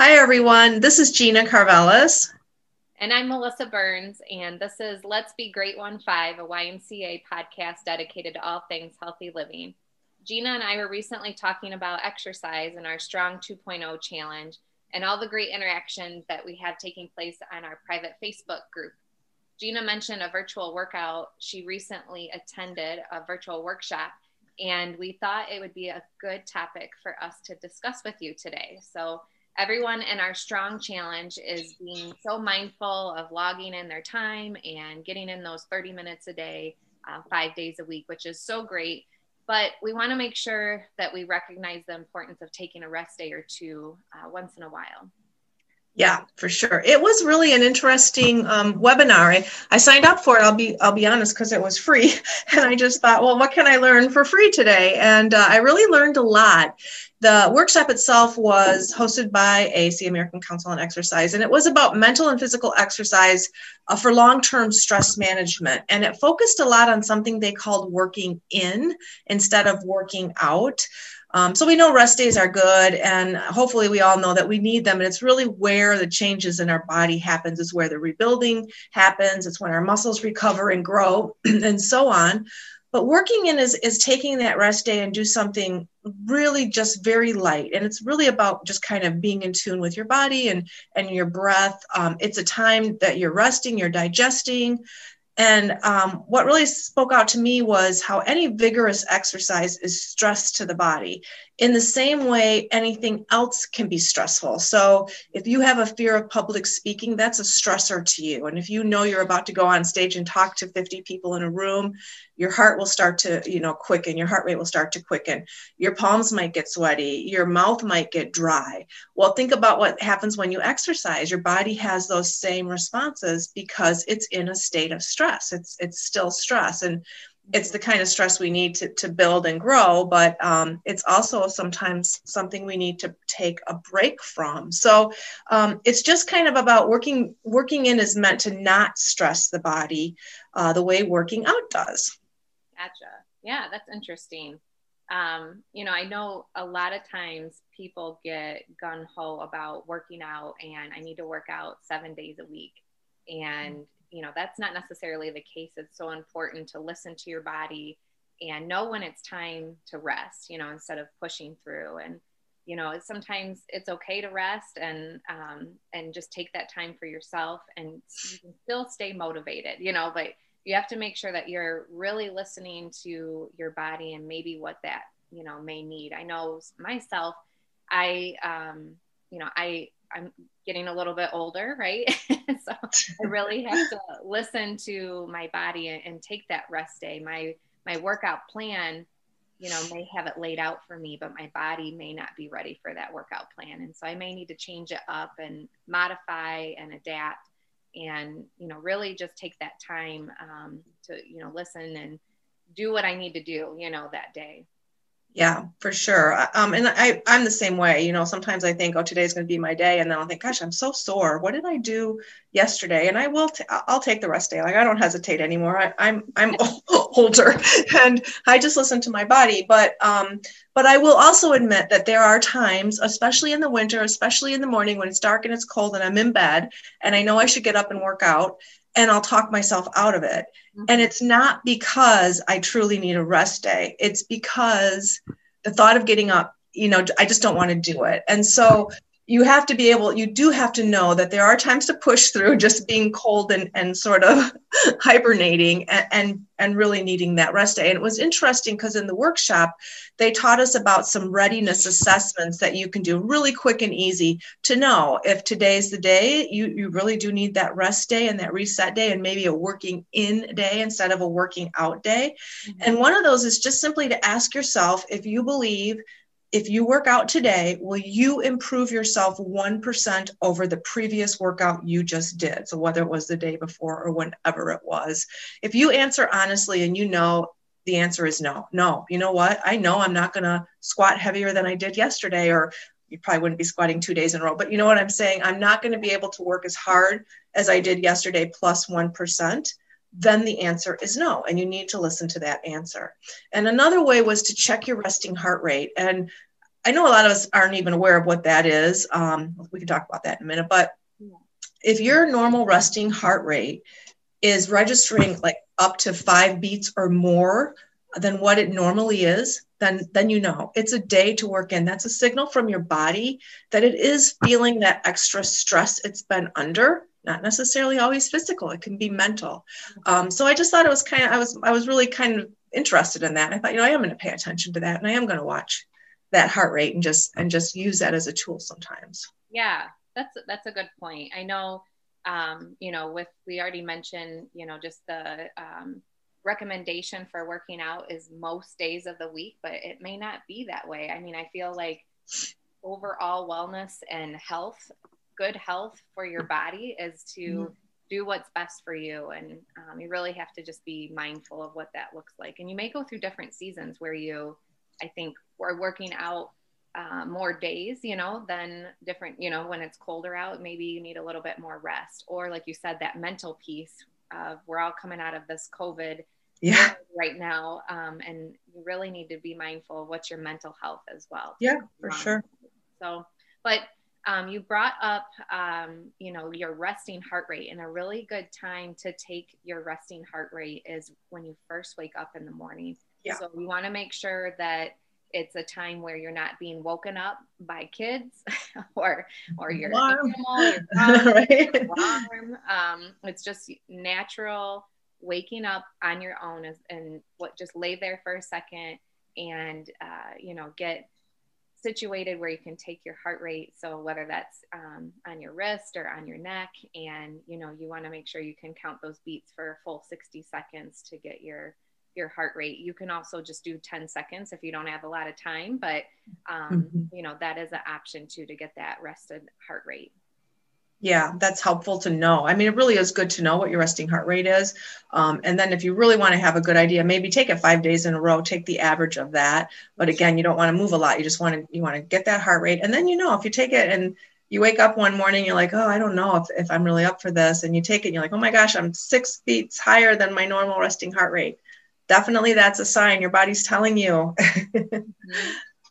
Hi, everyone. This is Gina Carvelis. And I'm Melissa Burns, and this is Let's Be Great One Five, a YMCA podcast dedicated to all things healthy living. Gina and I were recently talking about exercise and our Strong 2.0 challenge and all the great interaction that we have taking place on our private Facebook group. Gina mentioned a virtual workout. She recently attended a virtual workshop, and we thought it would be a good topic for us to discuss with you today. So, everyone in our strong challenge is being so mindful of logging in their time and getting in those 30 minutes a day, uh, five days a week, which is so great. But we want to make sure that we recognize the importance of taking a rest day or two uh, once in a while. Yeah, for sure. It was really an interesting um, webinar. I, I signed up for it. I'll be I'll be honest because it was free, and I just thought, well, what can I learn for free today? And uh, I really learned a lot. The workshop itself was hosted by ACE American Council on Exercise, and it was about mental and physical exercise uh, for long-term stress management. And it focused a lot on something they called working in instead of working out. Um, so we know rest days are good, and hopefully we all know that we need them. And it's really where the changes in our body happens. Is where the rebuilding happens. It's when our muscles recover and grow, and so on. But working in is is taking that rest day and do something really just very light, and it's really about just kind of being in tune with your body and and your breath. Um, it's a time that you're resting, you're digesting, and um, what really spoke out to me was how any vigorous exercise is stress to the body. In the same way, anything else can be stressful. So, if you have a fear of public speaking, that's a stressor to you. And if you know you're about to go on stage and talk to 50 people in a room, your heart will start to you know quicken. Your heart rate will start to quicken. Your palms might get sweaty. Your mouth might get dry. Well think about what happens when you exercise. Your body has those same responses because it's in a state of stress. It's it's still stress. And it's the kind of stress we need to, to build and grow but um, it's also sometimes something we need to take a break from so um, it's just kind of about working working in is meant to not stress the body uh, the way working out does Gotcha. Yeah, that's interesting. Um, you know, I know a lot of times people get gun ho about working out and I need to work out seven days a week. And, you know, that's not necessarily the case. It's so important to listen to your body and know when it's time to rest, you know, instead of pushing through. And, you know, sometimes it's okay to rest and, um, and just take that time for yourself and you can still stay motivated, you know, but you have to make sure that you're really listening to your body and maybe what that you know may need i know myself i um you know i i'm getting a little bit older right? So i really have to listen to my body and, and take that rest day. My my workout plan you know may have it laid out for me but my body may not be ready for that workout plan. And so i may need to change it up and modify and adapt and you know really just take that time um, to you know listen and do what i need to do you know that day yeah for sure. Um, and I, i'm the same way you know sometimes i think oh today's going to be my day and then i'll think gosh i'm so sore. What did i do yesterday? And i will i'll take the rest day. Like i don't hesitate anymore. I, i'm i'm older and i just listen to my body. But um but i will also admit that there are times especially in the winter especially in the morning when it's dark and it's cold and i'm in bed and i know i should get up and work out and I'll talk myself out of it. Mm-hmm. And it's not because I truly need a rest day. It's because the thought of getting up, you know, I just don't want to do it. And so you have to be able you do have to know that there are times to push through just being cold and, and sort of hibernating and, and, and really needing that rest day and it was interesting because in the workshop they taught us about some readiness assessments that you can do really quick and easy to know if today's the day you, you really do need that rest day and that reset day and maybe a working in day instead of a working out day mm-hmm. and one of those is just simply to ask yourself if you believe if you work out today, will you improve yourself 1% over the previous workout you just did? So, whether it was the day before or whenever it was. If you answer honestly and you know the answer is no, no, you know what? I know I'm not going to squat heavier than I did yesterday, or you probably wouldn't be squatting two days in a row, but you know what I'm saying? I'm not going to be able to work as hard as I did yesterday plus 1 then the answer is no. And you need to listen to that answer. And another way was to check your resting heart rate. And I know a lot of us aren't even aware of what that is. Um, we can talk about that in a minute. But if your normal resting heart rate is registering like up to five beats or more than what it normally is, then then you know it's a day to work in. That's a signal from your body that it is feeling that extra stress it's been under. Not necessarily always physical; it can be mental. Um, so I just thought it was kind of I was I was really kind of interested in that. I thought you know I am going to pay attention to that, and I am going to watch that heart rate and just and just use that as a tool sometimes. Yeah, that's that's a good point. I know um, you know, with we already mentioned, you know, just the um, recommendation for working out is most days of the week, but it may not be that way. I mean, I feel like overall wellness and health, good health for your body is to mm-hmm. do what's best for you. And um, you really have to just be mindful of what that looks like. And you may go through different seasons where you, I think, are working out uh, more days, you know, than different, you know, when it's colder out, maybe you need a little bit more rest. Or, like you said, that mental piece of we're all coming out of this COVID yeah. right now. Um, and you really need to be mindful of what's your mental health as well. Yeah, for um, sure. So, but um, you brought up, um, you know, your resting heart rate, and a really good time to take your resting heart rate is when you first wake up in the morning. Yeah. So you want to make sure that it's a time where you're not being woken up by kids or or your alarm. animal, your dog, right? alarm. Um, it's just natural waking up on your own and what just lay there for a second and uh, you know get situated where you can take your heart rate so whether that's um, on your wrist or on your neck and you know you want to make sure you can count those beats for a full 60 seconds to get your your heart rate. You can also just do 10 seconds if you don't have a lot of time, but um, mm-hmm. you know, that is an option too to get that rested heart rate. Yeah, that's helpful to know. I mean, it really is good to know what your resting heart rate is. Um, and then if you really want to have a good idea, maybe take it five days in a row, take the average of that. But again, you don't want to move a lot. You just want to, you want to get that heart rate. And then, you know, if you take it and you wake up one morning, you're like, oh, I don't know if, if I'm really up for this. And you take it and you're like, oh my gosh, I'm six beats higher than my normal resting heart rate definitely that's a sign your body's telling you. mm-hmm.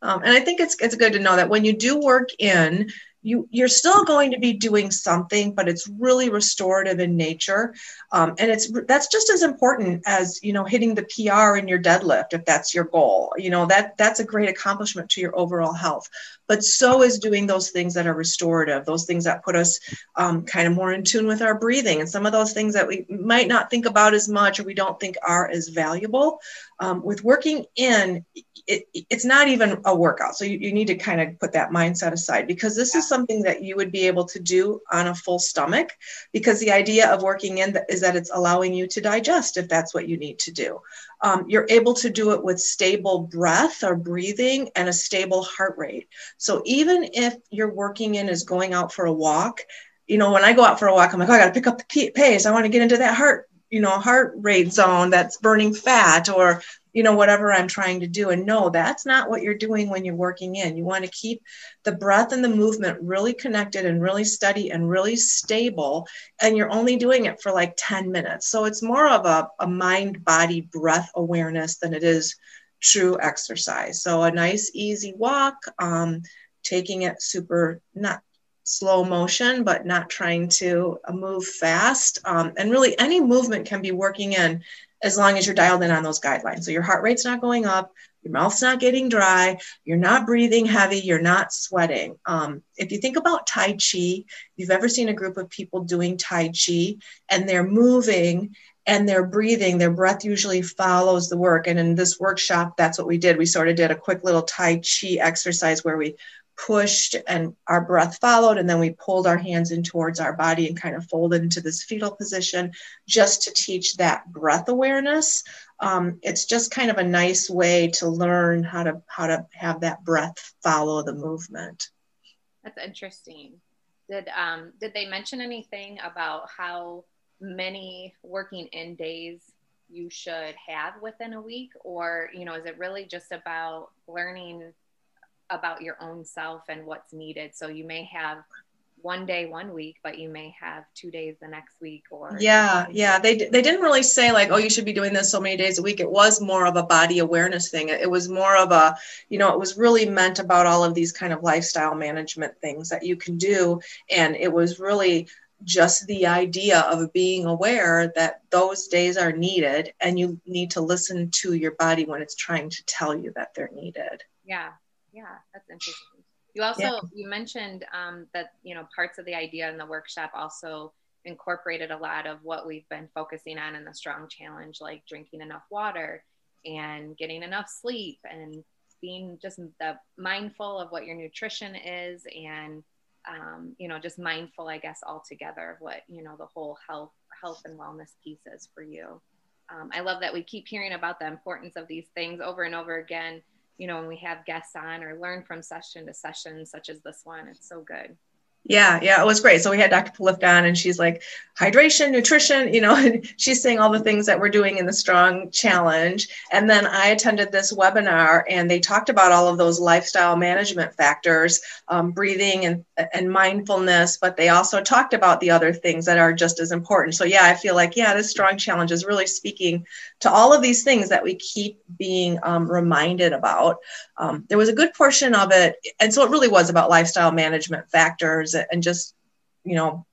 um, and I think it's it's good to know that when you do work in, you you're still going to be doing something but it's really restorative in nature. Um, and it's that's just as important as you know hitting the pr in your deadlift if that's your goal. You know that that's a great accomplishment to your overall health. But so is doing those things that are restorative those things that put us um, kind of more in tune with our breathing. And some of those things that we might not think about as much or we don't think are as valuable um, with working in it, it's not even a workout. So you, you need to kind of put that mindset aside because this is something that you would be able to do on a full stomach because the idea of working in is that it's allowing you to digest if that's what you need to do. Um, you're able to do it with stable breath or breathing and a stable heart rate. So even if your working in is going out for a walk, you know, when I go out for a walk, I'm like, oh, I got to pick up the pace. I want to get into that heart you know heart rate zone that's burning fat or you know whatever i'm trying to do. And no that's not what you're doing when you're working in. You want to keep the breath and the movement really connected and really steady and really stable. And you're only doing it for like 10 minutes. So it's more of a, a mind body breath awareness than it is true exercise. So a nice easy walk um, taking it super not slow motion, but not trying to move fast. Um, and really, any movement can be working in as long as you're dialed in on those guidelines. So your heart rate's not going up, your mouth's not getting dry, you're not breathing heavy, you're not sweating. Um, if you think about Tai Chi, you've ever seen a group of people doing Tai Chi and they're moving and they're breathing, their breath usually follows the work. And in this workshop, that's what we did. We sort of did a quick little Tai Chi exercise where we pushed and our breath followed and then we pulled our hands in towards our body and kind of folded into this fetal position just to teach that breath awareness. Um, it's just kind of a nice way to learn how to how to have that breath follow the movement. That's interesting. Did um, did they mention anything about how many working in days you should have within a week? Or you know is it really just about learning about your own self and what's needed. So you may have one day one week but you may have two days the next week or yeah yeah. they, they didn't really say like oh you should be doing this so many days a week. It was more of a body awareness thing. It was more of a you know it was really meant about all of these kind of lifestyle management things that you can do. And it was really just the idea of being aware that those days are needed and you need to listen to your body when it's trying to tell you that they're needed. Yeah yeah that's interesting you also yeah. you mentioned um, that you know parts of the idea in the workshop also incorporated a lot of what we've been focusing on in the strong challenge, like drinking enough water and getting enough sleep and being just the mindful of what your nutrition is and um, you know just mindful i guess altogether of what you know the whole health health and wellness piece is for you um, i love that we keep hearing about the importance of these things over and over again you know, when we have guests on or learn from session to session, such as this one. It's so good. Yeah, yeah, it was great. So we had Dr. Polifka on, and she's like, hydration, nutrition, you know, and she's saying all the things that we're doing in the Strong Challenge. And then I attended this webinar, and they talked about all of those lifestyle management factors, um, breathing and, and mindfulness, but they also talked about the other things that are just as important. So, yeah, I feel like, yeah, this Strong Challenge is really speaking to all of these things that we keep being um, reminded about. Um, there was a good portion of it, and so it really was about lifestyle management factors and just you know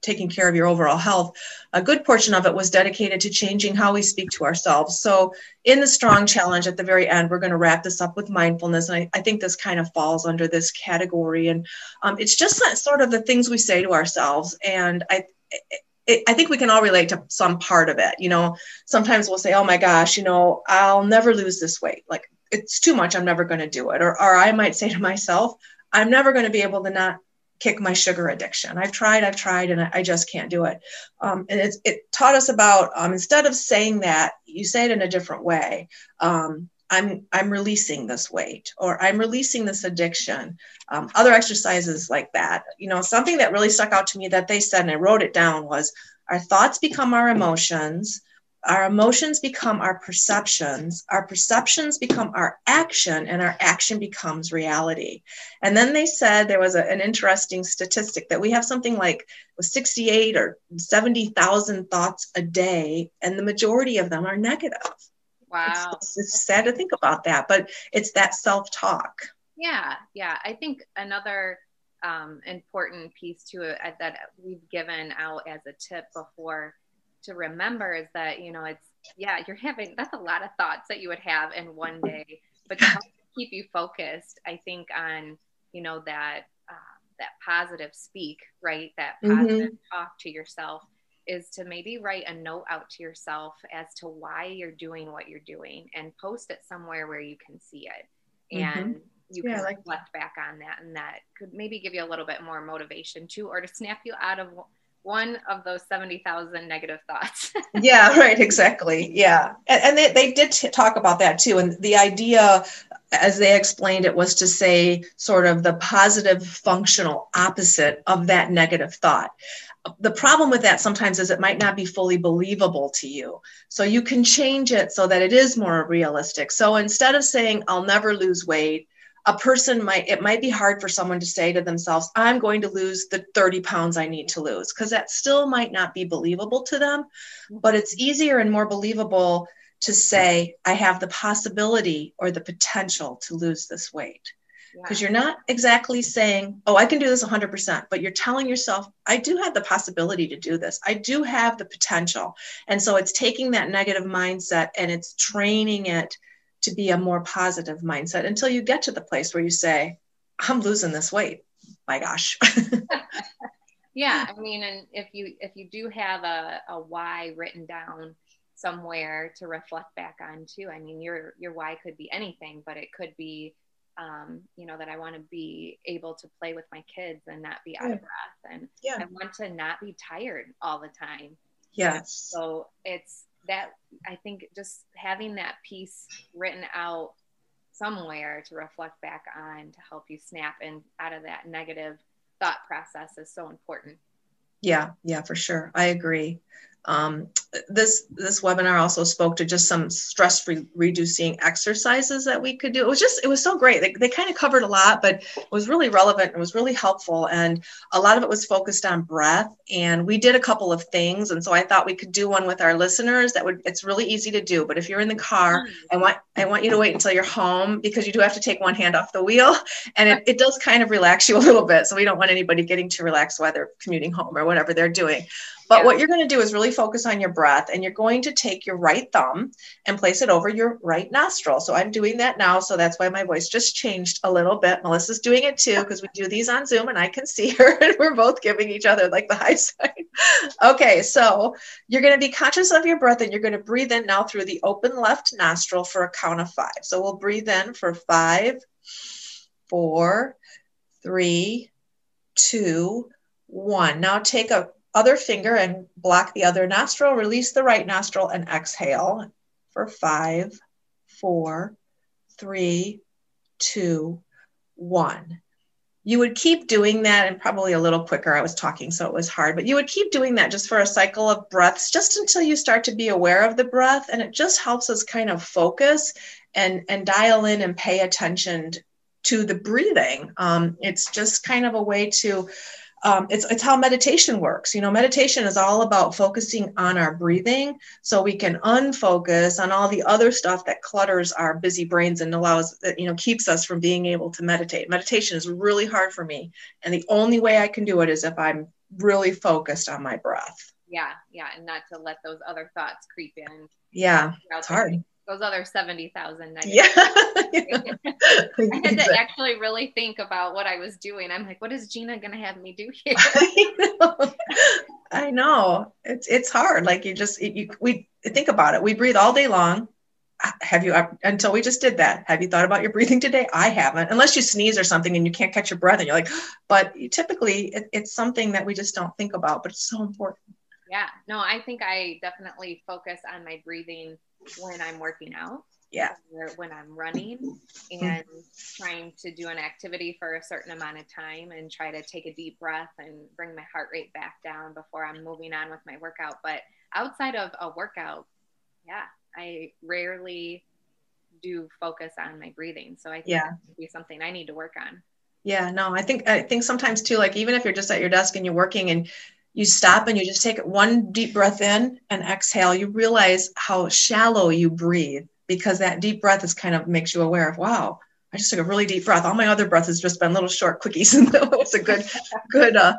taking care of your overall health a good portion of it was dedicated to changing how we speak to ourselves so in the strong challenge at the very end we're going to wrap this up with mindfulness and i, I think this kind of falls under this category and um, it's just sort of the things we say to ourselves and i it, I think we can all relate to some part of it. You know, sometimes we'll say, "Oh my gosh, you know, I'll never lose this weight. Like it's too much. I'm never going to do it." Or, or I might say to myself, "I'm never going to be able to not kick my sugar addiction. I've tried, I've tried, and I, I just can't do it. Um, and it, it taught us about um, instead of saying that, you say it in a different way. Um, I'm I'm releasing this weight, or I'm releasing this addiction. Um, other exercises like that. You know, something that really stuck out to me that they said, and I wrote it down was, our thoughts become our emotions our emotions become our perceptions, our perceptions become our action, and our action becomes reality. And then they said there was a, an interesting statistic that we have something like 68 or 70,000 thoughts a day, and the majority of them are negative. Wow. It's, it's sad to think about that, but it's that self talk. Yeah, yeah. I think another um, important piece to it uh, that we've given out as a tip before to remember is that you know it's yeah you're having that's a lot of thoughts that you would have in one day but to keep you focused i think on you know that uh, that positive speak right that mm-hmm. positive mm-hmm. talk to yourself is to maybe write a note out to yourself as to why you're doing what you're doing and post it somewhere where you can see it mm-hmm. and you yeah, can like reflect back on that and that could maybe give you a little bit more motivation too or to snap you out of one of those 70,000 negative thoughts. yeah, right, exactly. Yeah. And, and they, they did t- talk about that too. And the idea, as they explained it, was to say sort of the positive functional opposite of that negative thought. The problem with that sometimes is it might not be fully believable to you. So you can change it so that it is more realistic. So instead of saying, I'll never lose weight, a person might it might be hard for someone to say to themselves i'm going to lose the 30 pounds i need to lose because that still might not be believable to them. But it's easier and more believable to say i have the possibility or the potential to lose this weight. Because yeah. you're not exactly saying oh i can do this 100% but you're telling yourself i do have the possibility to do this. I do have the potential. And so it's taking that negative mindset and it's training it to be a more positive mindset until you get to the place where you say, I'm losing this weight. My gosh. yeah. I mean, and if you if you do have a, a why written down somewhere to reflect back on too, I mean your your why could be anything, but it could be um, you know, that I want to be able to play with my kids and not be out yeah. of breath. And yeah. I want to not be tired all the time. Yes. So it's that I think just having that piece written out somewhere to reflect back on to help you snap and out of that negative thought process is so important. Yeah, yeah, for sure. I agree. Um, this this webinar also spoke to just some stress re- reducing exercises that we could do. It was just it was so great. They, they kind of covered a lot, but it was really relevant. It was really helpful, and a lot of it was focused on breath. And we did a couple of things, and so I thought we could do one with our listeners. That would it's really easy to do. But if you're in the car, I want I want you to wait until you're home because you do have to take one hand off the wheel, and it, it does kind of relax you a little bit. So we don't want anybody getting too relaxed while they're commuting home or whatever they're doing. But yeah. what you're going to do is really focus on your breath and you're going to take your right thumb and place it over your right nostril. So I'm doing that now. So that's why my voice just changed a little bit. Melissa's doing it too because we do these on Zoom and I can see her and we're both giving each other like the high sign. okay, so you're going to be conscious of your breath and you're going to breathe in now through the open left nostril for a count of five. So we'll breathe in for five, four, three, two, one. Now take a other finger and block the other nostril, release the right nostril and exhale for five, four, three, two, one. You would keep doing that and probably a little quicker. I was talking, so it was hard, but you would keep doing that just for a cycle of breaths, just until you start to be aware of the breath. And it just helps us kind of focus and, and dial in and pay attention to the breathing. Um, it's just kind of a way to um, it's, it's how meditation works. You know, meditation is all about focusing on our breathing so we can unfocus on all the other stuff that clutters our busy brains and allows, you know, keeps us from being able to meditate. Meditation is really hard for me. And the only way I can do it is if I'm really focused on my breath. Yeah. Yeah. And not to let those other thoughts creep in. Yeah. It's hard those other 70,000. Yeah. I had to actually really think about what I was doing. I'm like, what is Gina going to have me do here? I know. I know. It's, it's hard. Like you just, you, we think about it. We breathe all day long. Uh, have you, until we just did that, have you thought about your breathing today? I haven't, unless you sneeze or something and you can't catch your breath and you're like, but typically it, it's something that we just don't think about, but it's so important. Yeah, no, I think I definitely focus on my breathing when I'm working out. Yeah. When I'm running and trying to do an activity for a certain amount of time and try to take a deep breath and bring my heart rate back down before I'm moving on with my workout. But outside of a workout, yeah, I rarely do focus on my breathing. So I think yeah. that would be something I need to work on. Yeah, no, I think I think sometimes too, like even if you're just at your desk and you're working and you stop and you just take one deep breath in and exhale, you realize how shallow you breathe because that deep breath is kind of makes you aware of, wow, I just took a really deep breath. All my other breath has just been little short quickies. And was a good, good uh,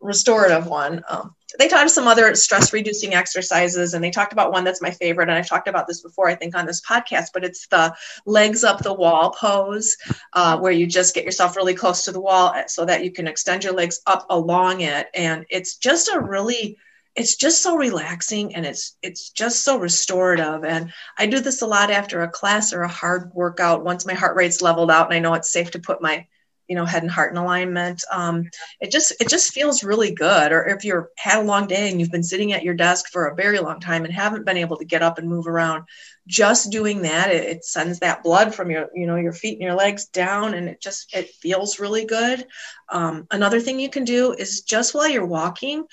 restorative one. Um, they taught us some other stress reducing exercises and they talked about one that's my favorite and i've talked about this before i think on this podcast but it's the legs up the wall pose uh, where you just get yourself really close to the wall so that you can extend your legs up along it and it's just a really it's just so relaxing and it's it's just so restorative and i do this a lot after a class or a hard workout once my heart rate's leveled out and i know it's safe to put my you know head and heart in alignment um, it just it just feels really good. Or if you're had a long day and you've been sitting at your desk for a very long time and haven't been able to get up and move around just doing that it, it sends that blood from your you know your feet and your legs down and it just it feels really good. Um, another thing you can do is just while you're walking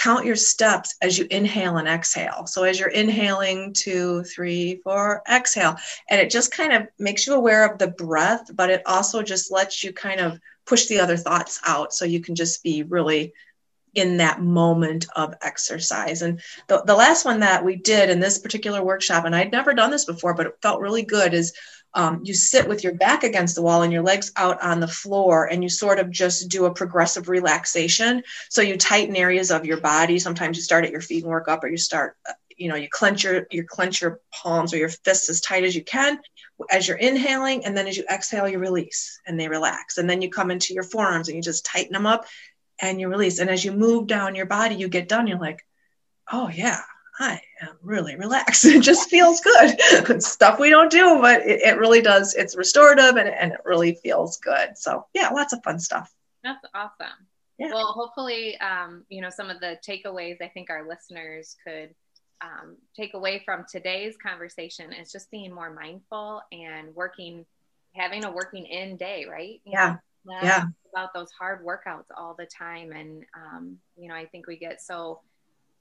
count your steps as you inhale and exhale. So as you're inhaling, two, three, four, exhale. And it just kind of makes you aware of the breath, but it also just lets you kind of push the other thoughts out so you can just be really in that moment of exercise. And the, the last one that we did in this particular workshop, and I'd never done this before, but it felt really good, is um, you sit with your back against the wall and your legs out on the floor and you sort of just do a progressive relaxation. So you tighten areas of your body. Sometimes you start at your feet and work up or you start uh, you know you clench your you clench your palms or your fists as tight as you can as you're inhaling. And then as you exhale you release and they relax. And then you come into your forearms and you just tighten them up and you release. And as you move down your body you get done. You're like oh yeah I am really relaxed. It just feels good. Stuff we don't do, but it, it really does. It's restorative and, and it really feels good. So yeah, lots of fun stuff. That's awesome. Yeah. Well, hopefully, um, you know, some of the takeaways I think our listeners could um, take away from today's conversation is just being more mindful and working, having a working in day, right? You yeah. Know, yeah. About those hard workouts all the time. And, um, you know, I think we get so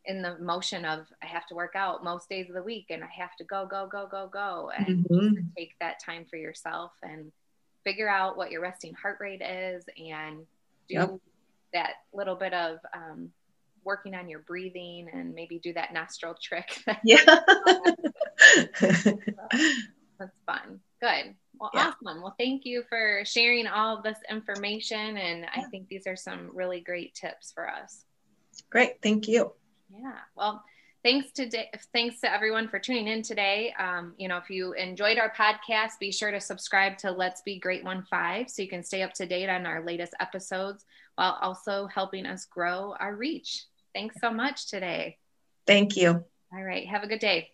in the motion of I have to work out most days of the week and I have to go, go, go, go, go. And mm-hmm. take that time for yourself and figure out what your resting heart rate is and do yep. that little bit of um, working on your breathing and maybe do that nostril trick. yeah. That's fun. Good. Well, yeah. awesome. Well, thank you for sharing all of this information. And I think these are some really great tips for us. Great. Thank you. Yeah. Well, thanks to thanks to everyone for tuning in today. Um, you know, if you enjoyed our podcast, be sure to subscribe to Let's Be Great One Five so you can stay up to date on our latest episodes while also helping us grow our reach. Thanks so much today. Thank you. All right. Have a good day.